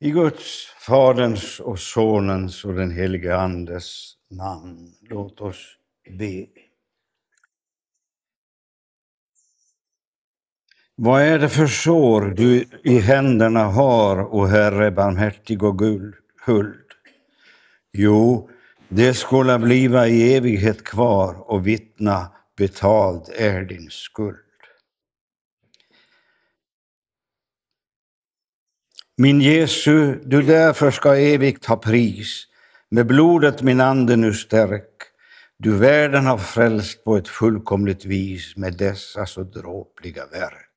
I Guds, Faderns och Sonens och den helige Andes namn. Låt oss be. Vad är det för sår du i händerna har, o Herre barmhärtig och huld? Jo, det skola bliva i evighet kvar och vittna betald är din skuld. Min Jesu, du därför ska evigt ha pris. Med blodet min ande nu stärk. Du världen har frälst på ett fullkomligt vis med dessa så dråpliga verk.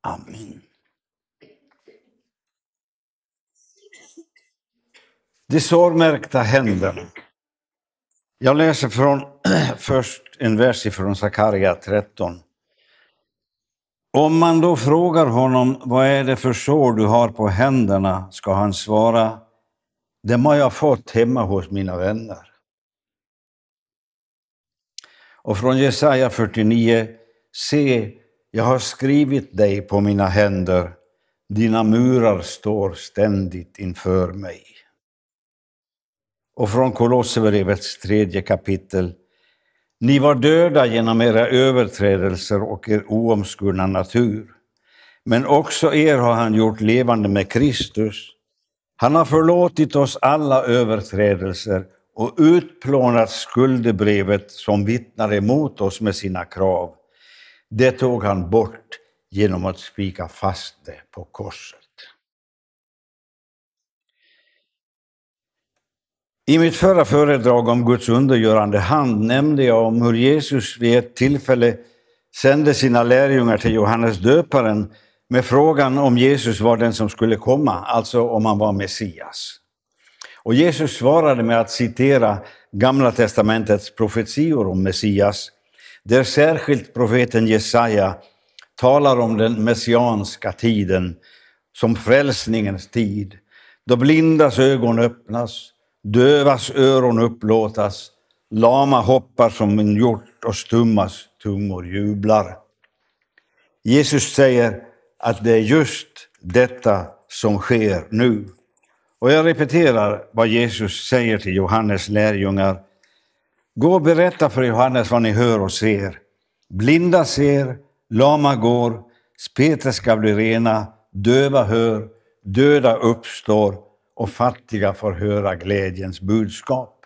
Amen. De sårmärkta händerna. Jag läser från, först en vers från Sakaria 13. Om man då frågar honom vad är det för sår du har på händerna ska han svara dem har jag fått hemma hos mina vänner. Och från Jesaja 49. Se, jag har skrivit dig på mina händer, dina murar står ständigt inför mig. Och från Kolosserbrevets tredje kapitel. Ni var döda genom era överträdelser och er oomskurna natur. Men också er har han gjort levande med Kristus. Han har förlåtit oss alla överträdelser och utplånat skuldebrevet som vittnar emot oss med sina krav. Det tog han bort genom att spika fast det på korset. I mitt förra föredrag om Guds undergörande hand nämnde jag om hur Jesus vid ett tillfälle sände sina lärjungar till Johannes döparen med frågan om Jesus var den som skulle komma, alltså om han var Messias. Och Jesus svarade med att citera Gamla testamentets profetior om Messias, där särskilt profeten Jesaja talar om den messianska tiden som frälsningens tid, då blindas ögon öppnas, dövas öron upplåtas, lama hoppar som en hjort och stummas tungor jublar. Jesus säger att det är just detta som sker nu. Och jag repeterar vad Jesus säger till Johannes lärjungar. Gå och berätta för Johannes vad ni hör och ser. Blinda ser, lama går, spete ska bli rena, döva hör, döda uppstår och fattiga får höra glädjens budskap.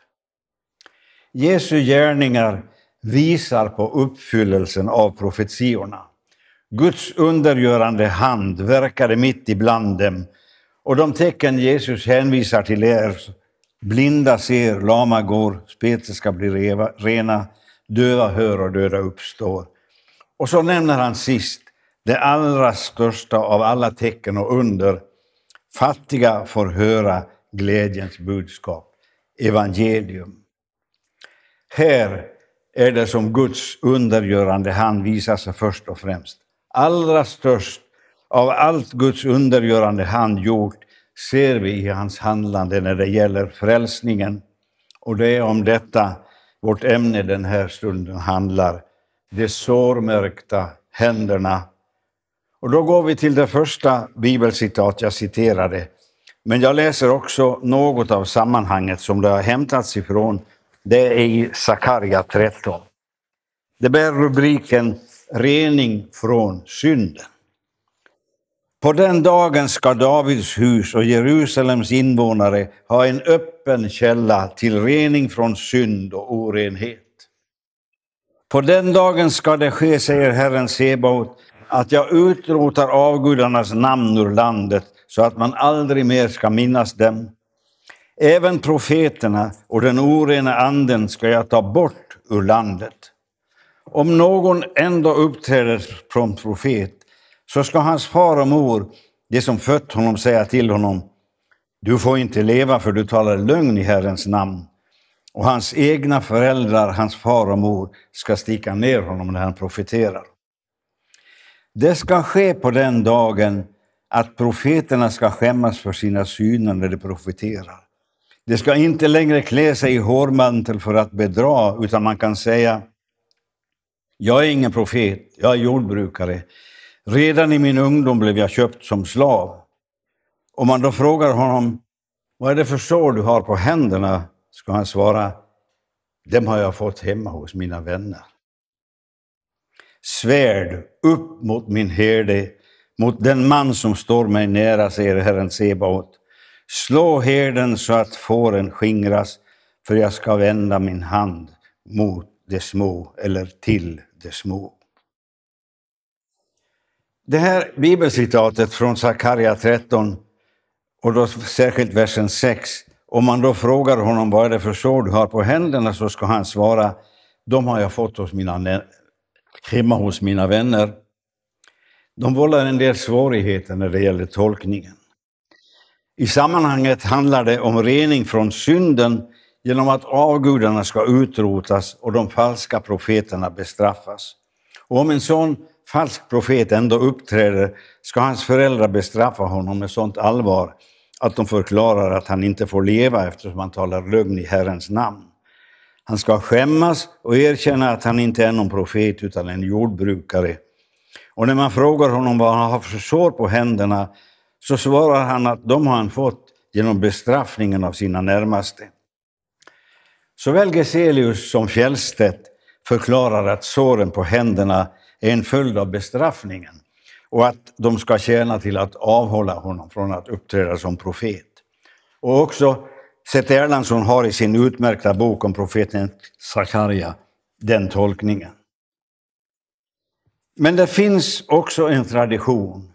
Jesu gärningar visar på uppfyllelsen av profetiorna. Guds undergörande hand verkade mitt ibland dem och de tecken Jesus hänvisar till är blinda ser, lama går, spete ska bli rena, döva hör och döda uppstår. Och så nämner han sist det allra största av alla tecken och under. Fattiga får höra glädjens budskap, evangelium. Här är det som Guds undergörande hand visar sig först och främst. Allra störst av allt Guds undergörande hand gjort ser vi i hans handlande när det gäller frälsningen. Och det är om detta vårt ämne den här stunden handlar. De sårmärkta händerna. Och då går vi till det första bibelcitat jag citerade. Men jag läser också något av sammanhanget som det har hämtats ifrån. Det är i Sakarja 13. Det bär rubriken Rening från synden. På den dagen ska Davids hus och Jerusalems invånare ha en öppen källa till rening från synd och orenhet. På den dagen ska det ske, säger Herren Sebaot, att jag utrotar avgudarnas namn ur landet så att man aldrig mer ska minnas dem. Även profeterna och den orena anden ska jag ta bort ur landet. Om någon ändå uppträder som profet så ska hans far och mor, de som fött honom, säga till honom Du får inte leva för du talar lögn i Herrens namn. Och hans egna föräldrar, hans far och mor, ska sticka ner honom när han profeterar. Det ska ske på den dagen att profeterna ska skämmas för sina syner när de profeterar. De ska inte längre klä sig i hårmantel för att bedra, utan man kan säga Jag är ingen profet, jag är jordbrukare. Redan i min ungdom blev jag köpt som slav. Om man då frågar honom, vad är det för sår du har på händerna? ska han svara, dem har jag fått hemma hos mina vänner. Svärd upp mot min herde, mot den man som står mig nära, säger Herren Sebaot. Slå herden så att fåren skingras, för jag ska vända min hand mot de små, eller till de små. Det här bibelcitatet från Sakarja 13, och då särskilt versen 6, om man då frågar honom vad är det för sår du har på händerna så ska han svara, de har jag fått hos mina, hemma hos mina vänner. De vållar en del svårigheter när det gäller tolkningen. I sammanhanget handlar det om rening från synden genom att avgudarna ska utrotas och de falska profeterna bestraffas. Och om en sån falsk profet ändå uppträder ska hans föräldrar bestraffa honom med sånt allvar att de förklarar att han inte får leva eftersom han talar lögn i Herrens namn. Han ska skämmas och erkänna att han inte är någon profet utan en jordbrukare. Och när man frågar honom vad han har för sår på händerna så svarar han att de har han fått genom bestraffningen av sina närmaste. Såväl Geselius som Fjellstedt förklarar att såren på händerna är en följd av bestraffningen och att de ska tjäna till att avhålla honom från att uppträda som profet. Och också Seth Erlandsson har i sin utmärkta bok om profeten Sakarja den tolkningen. Men det finns också en tradition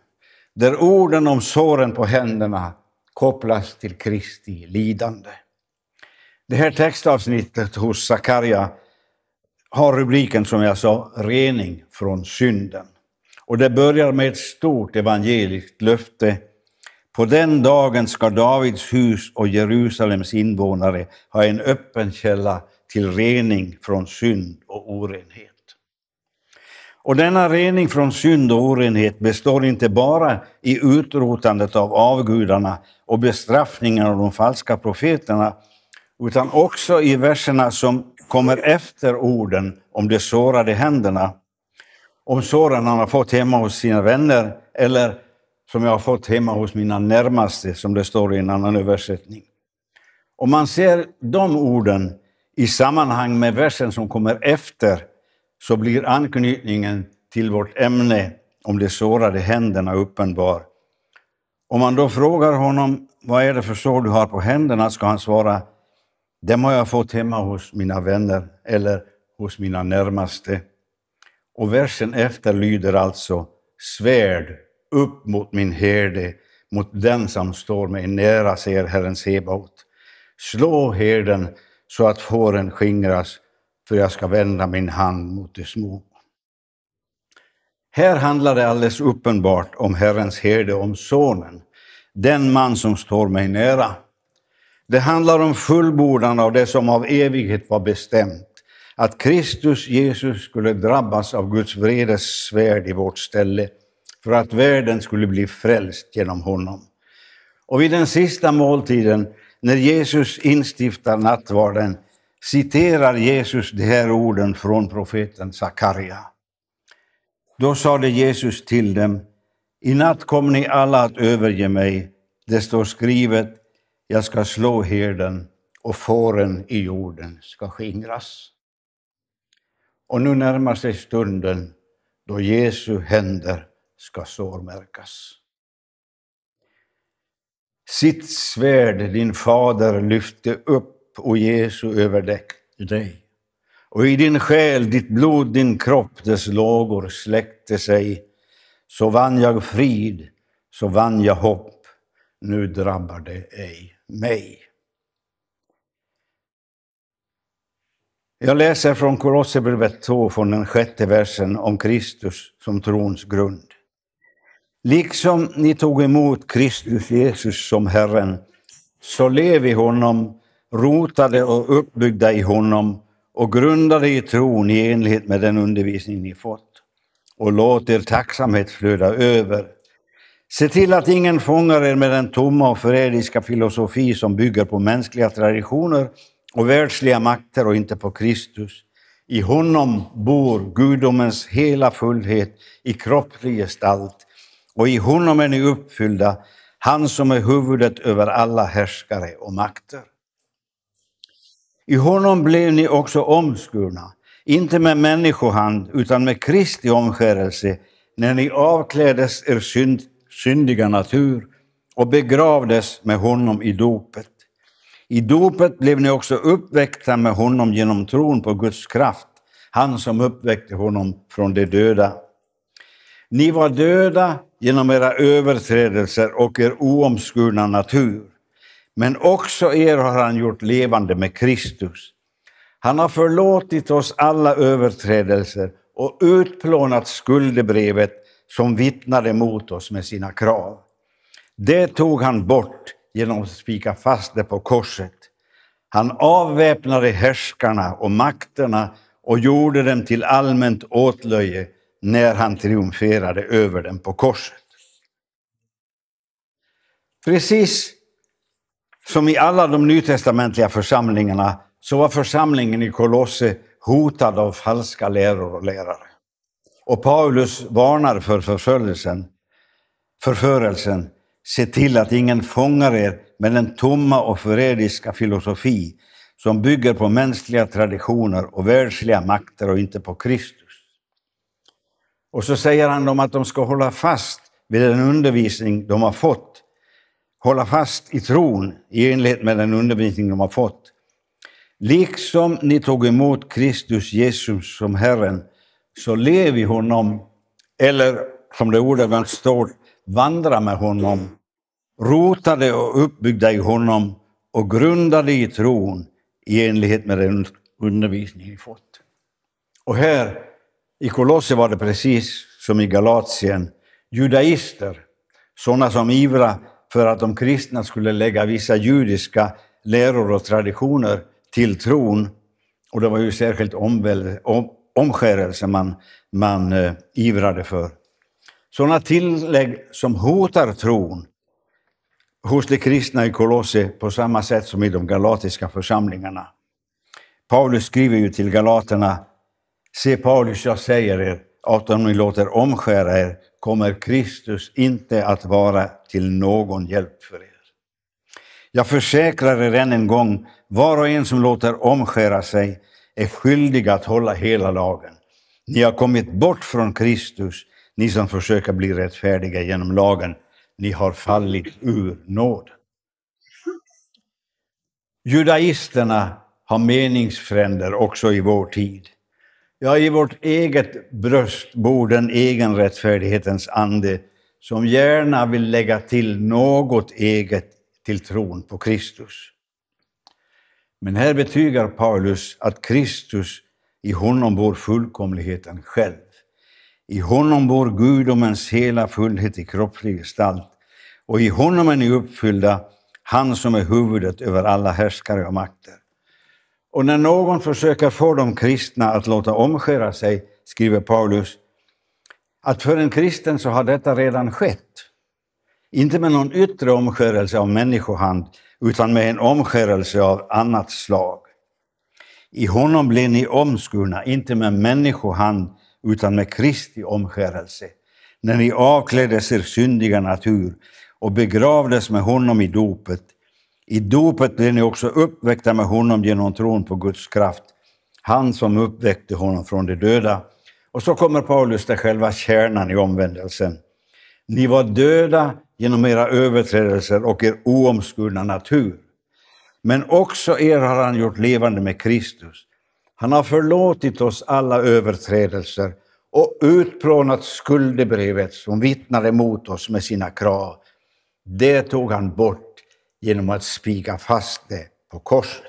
där orden om såren på händerna kopplas till Kristi lidande. Det här textavsnittet hos Sakarja har rubriken, som jag sa, Rening från synden. Och det börjar med ett stort evangeliskt löfte. På den dagen ska Davids hus och Jerusalems invånare ha en öppen källa till rening från synd och orenhet. Och denna rening från synd och orenhet består inte bara i utrotandet av avgudarna och bestraffningen av de falska profeterna, utan också i verserna som kommer efter orden om de sårade händerna om såren han har fått hemma hos sina vänner eller som jag har fått hemma hos mina närmaste, som det står i en annan översättning. Om man ser de orden i sammanhang med versen som kommer efter så blir anknytningen till vårt ämne om de sårade händerna uppenbar. Om man då frågar honom vad är det för sår du har på händerna ska han svara dem har jag fått hemma hos mina vänner eller hos mina närmaste. Och versen efter lyder alltså Svärd upp mot min herde, mot den som står mig nära, säger Herren Sebaot. Slå herden så att fåren skingras, för jag ska vända min hand mot de små. Här handlar det alldeles uppenbart om Herrens herde, om Sonen, den man som står mig nära. Det handlar om fullbordan av det som av evighet var bestämt att Kristus Jesus skulle drabbas av Guds vredes svärd i vårt ställe för att världen skulle bli frälst genom honom. Och vid den sista måltiden, när Jesus instiftar nattvarden, citerar Jesus de här orden från profeten Sakarja. Då sade Jesus till dem, i natt kommer ni alla att överge mig. Det står skrivet, jag ska slå herden och fåren i jorden ska skingras. Och nu närmar sig stunden då Jesu händer ska sårmärkas. Sitt svärd din fader lyfte upp, och Jesu, över dig. Och i din själ, ditt blod, din kropp, dess lågor släckte sig. Så vann jag frid, så vann jag hopp. Nu drabbar det ej mig. Jag läser från Kolosserbrevet 2 från den sjätte versen om Kristus som trons grund. Liksom ni tog emot Kristus Jesus som Herren, så lev i honom, rotade och uppbyggda i honom och grundade i tron i enlighet med den undervisning ni fått. Och låt er tacksamhet flöda över. Se till att ingen fångar er med den tomma och förrädiska filosofi som bygger på mänskliga traditioner och världsliga makter och inte på Kristus. I honom bor gudomens hela fullhet i kroppslig gestalt och i honom är ni uppfyllda, han som är huvudet över alla härskare och makter. I honom blev ni också omskurna, inte med människohand utan med Kristi omskärelse, när ni avkläddes er synd, syndiga natur och begravdes med honom i dopet. I dopet blev ni också uppväckta med honom genom tron på Guds kraft, han som uppväckte honom från de döda. Ni var döda genom era överträdelser och er oomskurna natur. Men också er har han gjort levande med Kristus. Han har förlåtit oss alla överträdelser och utplånat skuldebrevet som vittnade mot oss med sina krav. Det tog han bort genom att spika fast det på korset. Han avväpnade härskarna och makterna och gjorde dem till allmänt åtlöje när han triumferade över den på korset. Precis som i alla de nytestamentliga församlingarna så var församlingen i Kolosse hotad av falska läror och lärare. Och Paulus varnar för förföljelsen, förförelsen. Se till att ingen fångar er med den tomma och förrädiska filosofi som bygger på mänskliga traditioner och världsliga makter och inte på Kristus. Och så säger han dem att de ska hålla fast vid den undervisning de har fått. Hålla fast i tron i enlighet med den undervisning de har fått. Liksom ni tog emot Kristus Jesus som Herren, så lev i honom, eller som det ordagrant står, vandra med honom, rotade och uppbyggda i honom och grundade i tron i enlighet med den undervisning ni fått. Och här i Kolosse var det precis som i Galatien, judaister, sådana som ivra för att de kristna skulle lägga vissa judiska läror och traditioner till tron. Och det var ju särskilt omväl, om, omskärelse man, man eh, ivrade för. Sådana tillägg som hotar tron hos de kristna i Kolosse på samma sätt som i de galatiska församlingarna. Paulus skriver ju till galaterna Se Paulus, jag säger er, att om ni låter omskära er kommer Kristus inte att vara till någon hjälp för er. Jag försäkrar er än en gång, var och en som låter omskära sig är skyldig att hålla hela lagen. Ni har kommit bort från Kristus, ni som försöker bli rättfärdiga genom lagen. Ni har fallit ur nåden. Judaisterna har meningsfränder också i vår tid. Ja, i vårt eget bröst bor den egenrättfärdighetens ande som gärna vill lägga till något eget till tron på Kristus. Men här betygar Paulus att Kristus, i honom bor fullkomligheten själv. I honom bor gudomens hela fullhet i kroppslig gestalt och i honom är ni uppfyllda, han som är huvudet över alla härskare och makter. Och när någon försöker få de kristna att låta omskära sig, skriver Paulus, att för en kristen så har detta redan skett. Inte med någon yttre omskärelse av människohand, utan med en omskärelse av annat slag. I honom blev ni omskurna, inte med människohand, utan med Kristi omskärelse, när ni avkläddes er syndiga natur och begravdes med honom i dopet i dopet blev ni också uppväckta med honom genom tron på Guds kraft. Han som uppväckte honom från de döda. Och så kommer Paulus till själva kärnan i omvändelsen. Ni var döda genom era överträdelser och er oomskurna natur. Men också er har han gjort levande med Kristus. Han har förlåtit oss alla överträdelser och utplånat skuldebrevet som vittnade mot oss med sina krav. Det tog han bort genom att spika fast det på korset.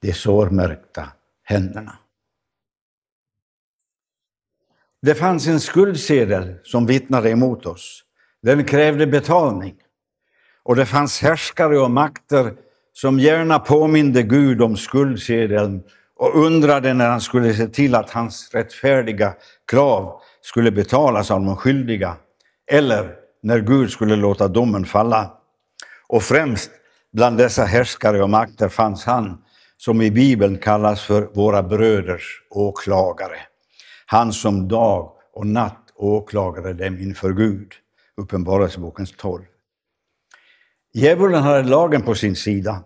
De sårmärkta händerna. Det fanns en skuldsedel som vittnade emot oss. Den krävde betalning. Och det fanns härskare och makter som gärna påminde Gud om skuldsedeln och undrade när han skulle se till att hans rättfärdiga krav skulle betalas av de skyldiga. Eller när Gud skulle låta domen falla. Och främst bland dessa härskare och makter fanns han som i Bibeln kallas för våra bröders åklagare. Han som dag och natt åklagade dem inför Gud. Uppenbarelsebokens 12. Djävulen hade lagen på sin sida.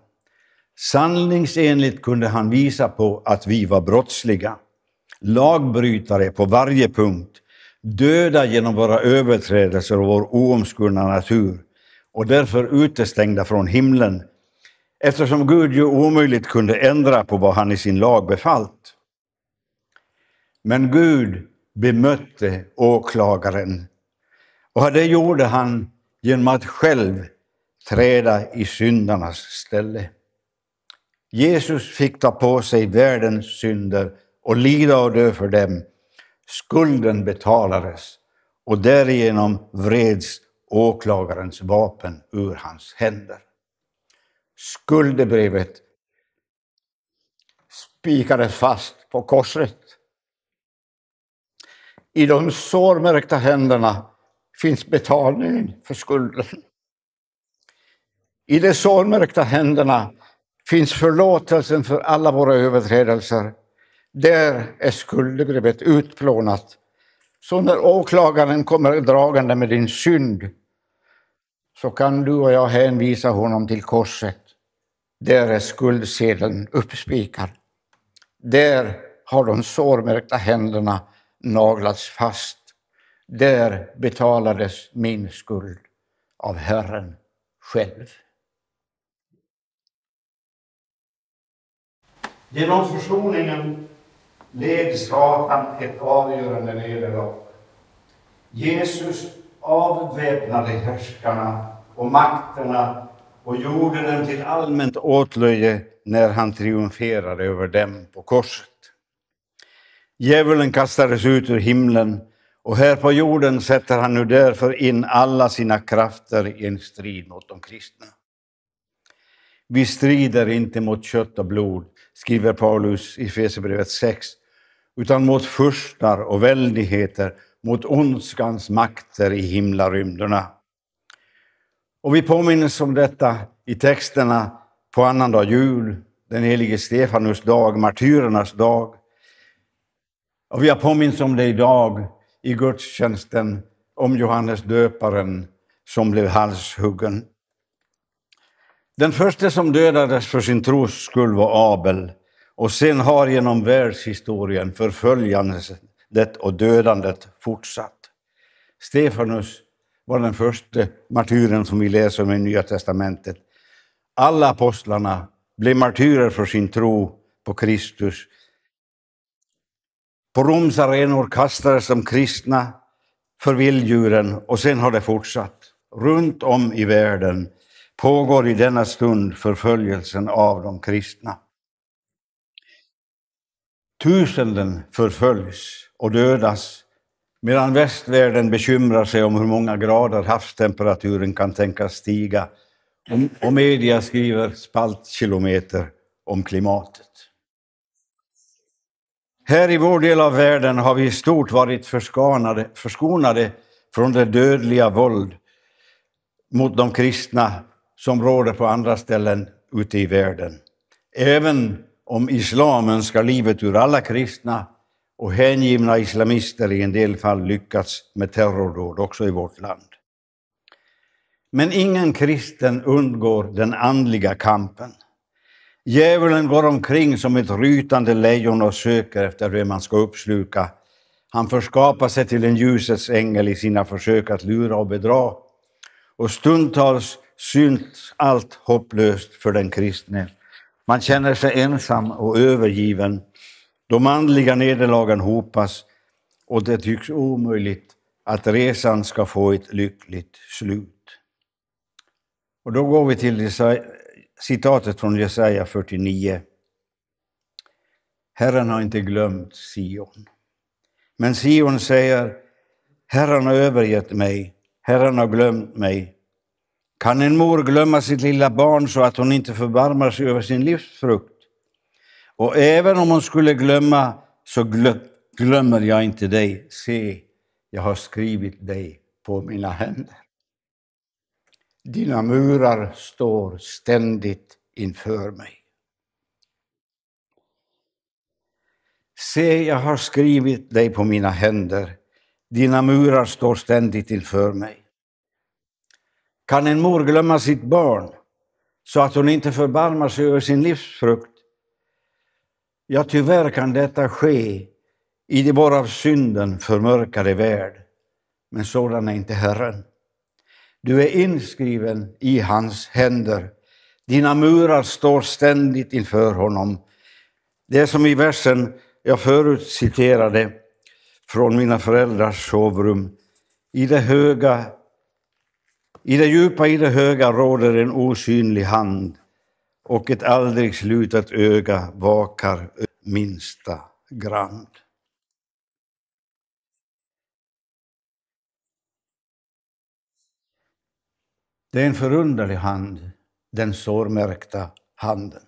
Sanningsenligt kunde han visa på att vi var brottsliga, lagbrytare på varje punkt, döda genom våra överträdelser och vår oomskurna natur och därför utestängda från himlen eftersom Gud ju omöjligt kunde ändra på vad han i sin lag befallt. Men Gud bemötte åklagaren och det gjorde han genom att själv träda i syndarnas ställe. Jesus fick ta på sig världens synder och lida och dö för dem. Skulden betalades och därigenom vreds åklagarens vapen ur hans händer. Skuldebrevet spikades fast på korset. I de sårmärkta händerna finns betalningen för skulden. I de sårmärkta händerna finns förlåtelsen för alla våra överträdelser. Där är skuldebrevet utplånat. Så när åklagaren kommer dragande med din synd så kan du och jag hänvisa honom till korset. Där är skuldsedeln uppspikad. Där har de sårmärkta händerna naglats fast. Där betalades min skuld av Herren själv. Genom försoningen led Satan ett avgörande nederlag. Jesus avväpnade härskarna och makterna och gjorde dem till allmänt åtlöje när han triumferade över dem på korset. Djävulen kastades ut ur himlen och här på jorden sätter han nu därför in alla sina krafter i en strid mot de kristna. Vi strider inte mot kött och blod, skriver Paulus i Efesierbrevet 6, utan mot furstar och väldigheter, mot ondskans makter i himlarymderna. Och vi påminns om detta i texterna på annandag jul, den helige Stefanus dag, martyrernas dag. Och vi har påminns om det idag i gudstjänsten om Johannes döparen som blev halshuggen. Den första som dödades för sin tros skull var Abel och sen har genom världshistorien förföljandet och dödandet fortsatt. Stefanus var den första martyren som vi läser om i Nya testamentet. Alla apostlarna blev martyrer för sin tro på Kristus. På Roms arenor kastades de kristna för vilddjuren och sen har det fortsatt. Runt om i världen pågår i denna stund förföljelsen av de kristna. Tusenden förföljs och dödas medan västvärlden bekymrar sig om hur många grader havstemperaturen kan tänkas stiga och media skriver spaltkilometer om klimatet. Här i vår del av världen har vi i stort varit förskonade, förskonade från det dödliga våld mot de kristna som råder på andra ställen ute i världen. Även om islam önskar livet ur alla kristna och hängivna islamister i en del fall lyckats med terrordåd också i vårt land. Men ingen kristen undgår den andliga kampen. Djävulen går omkring som ett rytande lejon och söker efter det man ska uppsluka. Han förskapar sig till en ljusets ängel i sina försök att lura och bedra. Och stundtals syns allt hopplöst för den kristne. Man känner sig ensam och övergiven. De andliga nederlagen hopas och det tycks omöjligt att resan ska få ett lyckligt slut. Och då går vi till citatet från Jesaja 49. Herren har inte glömt Sion. Men Sion säger, Herren har övergett mig, Herren har glömt mig. Kan en mor glömma sitt lilla barn så att hon inte förbarmar sig över sin livsfrukt? Och även om hon skulle glömma så glömmer jag inte dig. Se, jag har skrivit dig på mina händer. Dina murar står ständigt inför mig. Se, jag har skrivit dig på mina händer. Dina murar står ständigt inför mig. Kan en mor glömma sitt barn så att hon inte förbarmar sig över sin livsfrukt? Ja, tyvärr kan detta ske i vår av synden förmörkade värld. Men sådan är inte Herren. Du är inskriven i hans händer. Dina murar står ständigt inför honom. Det är som i versen jag förut citerade från mina föräldrars sovrum. I det höga, i det djupa, i det höga råder en osynlig hand och ett aldrig slutat öga vakar minsta grand. Det är en förunderlig hand, den sårmärkta handen.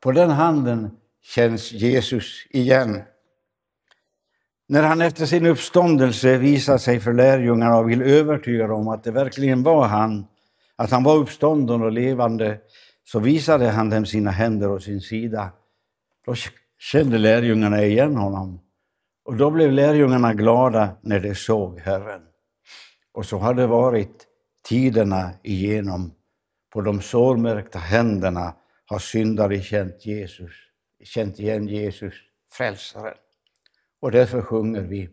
På den handen känns Jesus igen. När han efter sin uppståndelse visar sig för lärjungarna och vill övertyga dem att det verkligen var han, att han var uppstånden och levande, så visade han dem sina händer och sin sida. Då kände lärjungarna igen honom. Och då blev lärjungarna glada när de såg Herren. Och så har det varit tiderna igenom. På de sårmärkta händerna har syndare känt, Jesus, känt igen Jesus, frälsaren. Och därför sjunger vi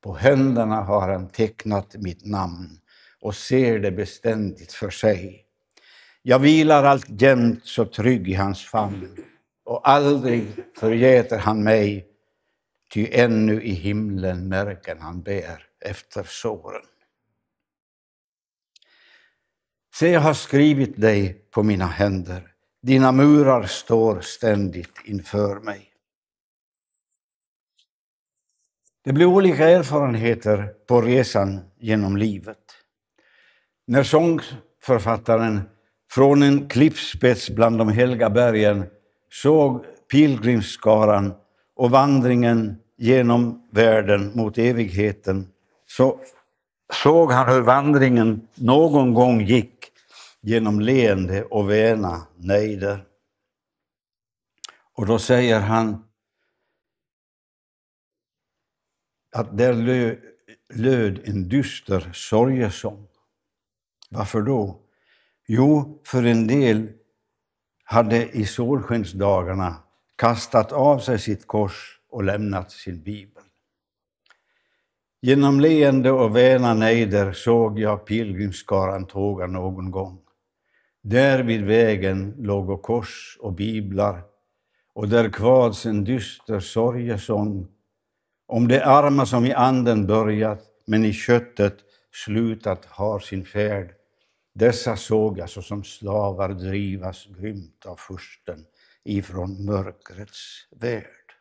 På händerna har han tecknat mitt namn och ser det beständigt för sig. Jag vilar alltjämt så trygg i hans famn och aldrig förgäter han mig, ty ännu i himlen märken han bär efter såren. Se, jag har skrivit dig på mina händer. Dina murar står ständigt inför mig. Det blir olika erfarenheter på resan genom livet. När sångförfattaren från en klippspets bland de helga bergen såg pilgrimsskaran och vandringen genom världen mot evigheten så såg han hur vandringen någon gång gick genom leende och väna nejder. Och då säger han att där löd en dyster sorgesång. Varför då? Jo, för en del hade i solskensdagarna kastat av sig sitt kors och lämnat sin bibel. Genom leende och väna nejder såg jag pilgrimsskaran tåga någon gång. Där vid vägen låg kors och biblar och där kvads en dyster sorgesång om de arma som i anden börjat men i köttet slutat har sin färd. Dessa såg jag såsom slavar drivas grymt av fursten ifrån mörkrets värld.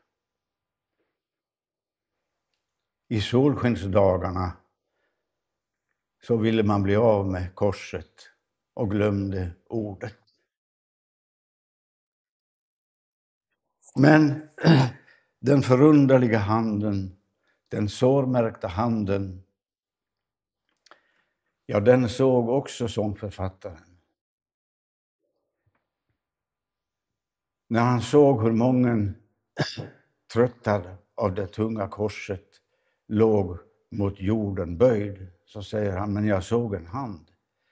I solskensdagarna så ville man bli av med korset och glömde ordet. Men den förunderliga handen, den sårmärkta handen, ja, den såg också sångförfattaren. När han såg hur många tröttad av det tunga korset låg mot jorden böjd, så säger han, men jag såg en hand.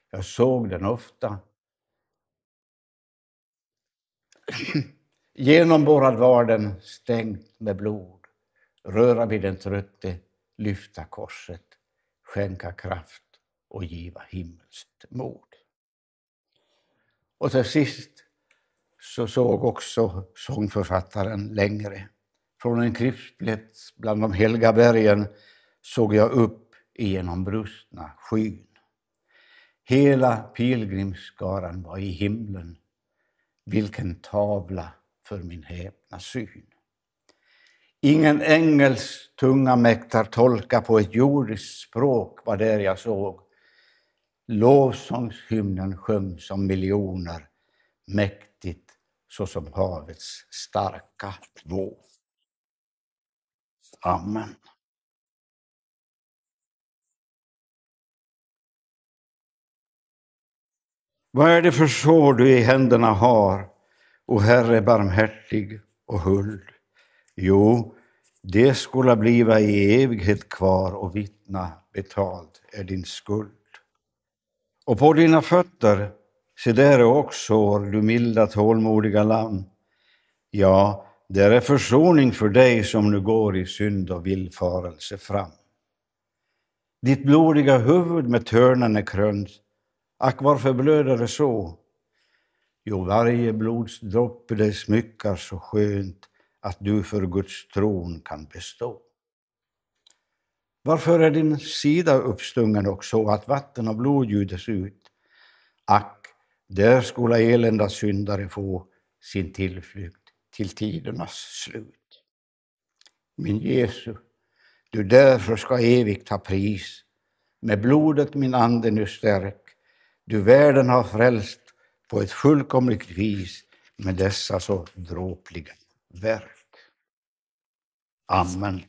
Jag såg den ofta. Genomborrad var den, stängt med blod. Röra vid den trötte, lyfta korset, skänka kraft och giva himmelskt mod. Och till sist så såg också sångförfattaren längre. Från en klippsplats bland de helga bergen såg jag upp igenom brustna skyn. Hela pilgrimsskaran var i himlen. Vilken tavla för min häpna syn. Ingen ängels tunga mäktar tolka på ett jordiskt språk vad där jag såg. Lovsångshymnen sjöng som miljoner, mäktigt såsom havets starka våg. Amen. Vad är det för sår du i händerna har, o Herre barmhärtig och huld? Jo, det skola bliva i evighet kvar och vittna betald är din skuld. Och på dina fötter, se där är också du milda tålmodiga lamm. Ja, där är försoning för dig som nu går i synd och villfarelse fram. Ditt blodiga huvud med törnen är krönt. Ack, varför blöder det så? Jo, varje blodsdroppe det smyckar så skönt att du för Guds tron kan bestå. Varför är din sida uppstungen och så att vatten och blod ljudes ut? Ack, där skola elända syndare få sin tillflykt till tidernas slut. Min Jesu, du därför ska evigt ha pris. Med blodet min ande nu stärk. Du världen har frälst på ett fullkomligt vis med dessa så dråpliga verk. Amen.